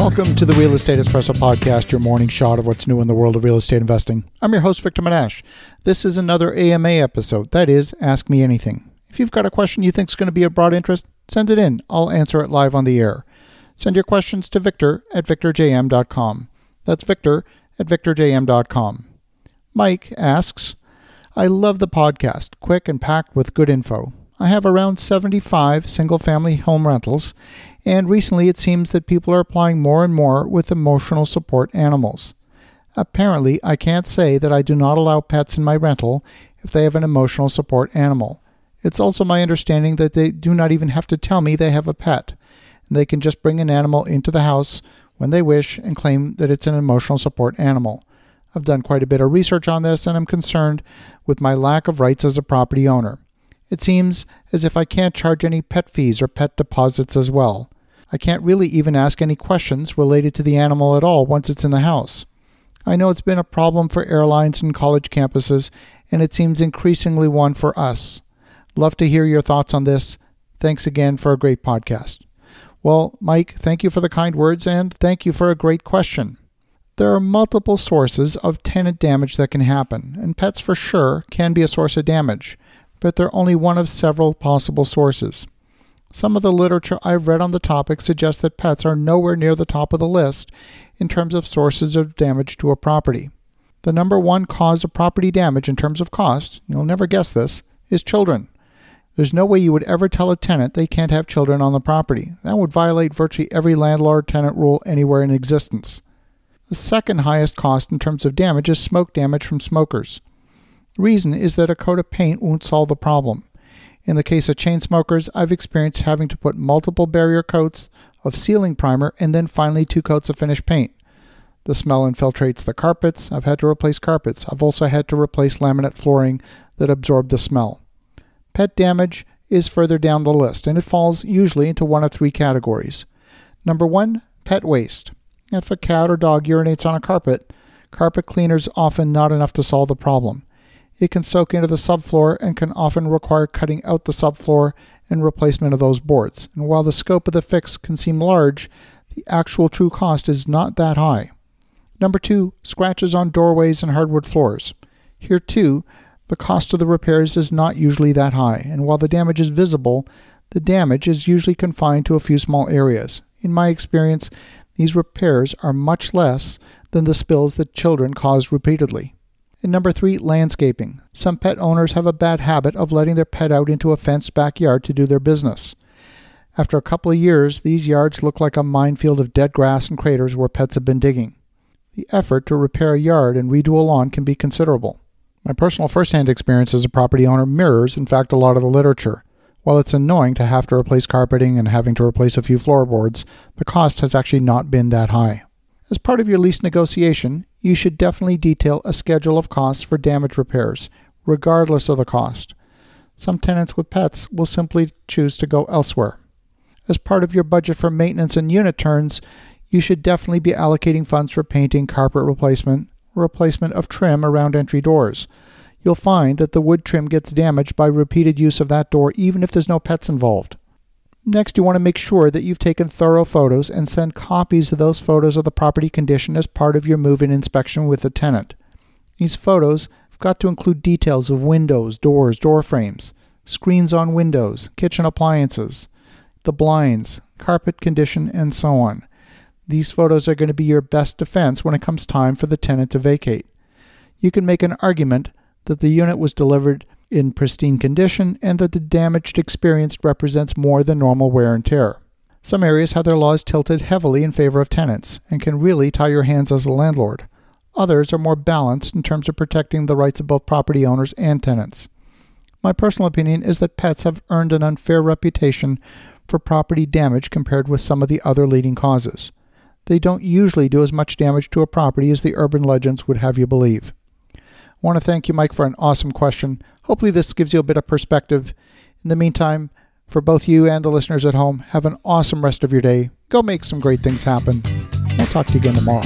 Welcome to the Real Estate Espresso Podcast, your morning shot of what's new in the world of real estate investing. I'm your host, Victor Menasce. This is another AMA episode. That is, Ask Me Anything. If you've got a question you think is going to be of broad interest, send it in. I'll answer it live on the air. Send your questions to victor at victorjm.com. That's victor at victorjm.com. Mike asks, I love the podcast, quick and packed with good info. I have around 75 single family home rentals, and recently it seems that people are applying more and more with emotional support animals. Apparently, I can't say that I do not allow pets in my rental if they have an emotional support animal. It's also my understanding that they do not even have to tell me they have a pet, they can just bring an animal into the house when they wish and claim that it's an emotional support animal. I've done quite a bit of research on this and I'm concerned with my lack of rights as a property owner. It seems as if I can't charge any pet fees or pet deposits as well. I can't really even ask any questions related to the animal at all once it's in the house. I know it's been a problem for airlines and college campuses, and it seems increasingly one for us. Love to hear your thoughts on this. Thanks again for a great podcast. Well, Mike, thank you for the kind words and thank you for a great question. There are multiple sources of tenant damage that can happen, and pets for sure can be a source of damage but they're only one of several possible sources. Some of the literature I've read on the topic suggests that pets are nowhere near the top of the list in terms of sources of damage to a property. The number one cause of property damage in terms of cost, you'll never guess this, is children. There's no way you would ever tell a tenant they can't have children on the property. That would violate virtually every landlord tenant rule anywhere in existence. The second highest cost in terms of damage is smoke damage from smokers. Reason is that a coat of paint won't solve the problem. In the case of chain smokers, I've experienced having to put multiple barrier coats of sealing primer and then finally two coats of finished paint. The smell infiltrates the carpets. I've had to replace carpets. I've also had to replace laminate flooring that absorbed the smell. Pet damage is further down the list, and it falls usually into one of three categories. Number one, pet waste. If a cat or dog urinates on a carpet, carpet cleaners often not enough to solve the problem. It can soak into the subfloor and can often require cutting out the subfloor and replacement of those boards. And while the scope of the fix can seem large, the actual true cost is not that high. Number two, scratches on doorways and hardwood floors. Here, too, the cost of the repairs is not usually that high, and while the damage is visible, the damage is usually confined to a few small areas. In my experience, these repairs are much less than the spills that children cause repeatedly. And number three, landscaping. Some pet owners have a bad habit of letting their pet out into a fenced backyard to do their business. After a couple of years, these yards look like a minefield of dead grass and craters where pets have been digging. The effort to repair a yard and redo a lawn can be considerable. My personal first-hand experience as a property owner mirrors, in fact, a lot of the literature. While it's annoying to have to replace carpeting and having to replace a few floorboards, the cost has actually not been that high. As part of your lease negotiation, you should definitely detail a schedule of costs for damage repairs, regardless of the cost. Some tenants with pets will simply choose to go elsewhere. As part of your budget for maintenance and unit turns, you should definitely be allocating funds for painting, carpet replacement, replacement of trim around entry doors. You'll find that the wood trim gets damaged by repeated use of that door even if there's no pets involved. Next, you want to make sure that you've taken thorough photos and send copies of those photos of the property condition as part of your move-in inspection with the tenant. These photos have got to include details of windows, doors, door frames, screens on windows, kitchen appliances, the blinds, carpet condition, and so on. These photos are going to be your best defense when it comes time for the tenant to vacate. You can make an argument that the unit was delivered in pristine condition and that the damage experienced represents more than normal wear and tear. Some areas have their laws tilted heavily in favor of tenants and can really tie your hands as a landlord. Others are more balanced in terms of protecting the rights of both property owners and tenants. My personal opinion is that pets have earned an unfair reputation for property damage compared with some of the other leading causes. They don't usually do as much damage to a property as the urban legends would have you believe. I want to thank you, Mike, for an awesome question. Hopefully, this gives you a bit of perspective. In the meantime, for both you and the listeners at home, have an awesome rest of your day. Go make some great things happen. I'll talk to you again tomorrow.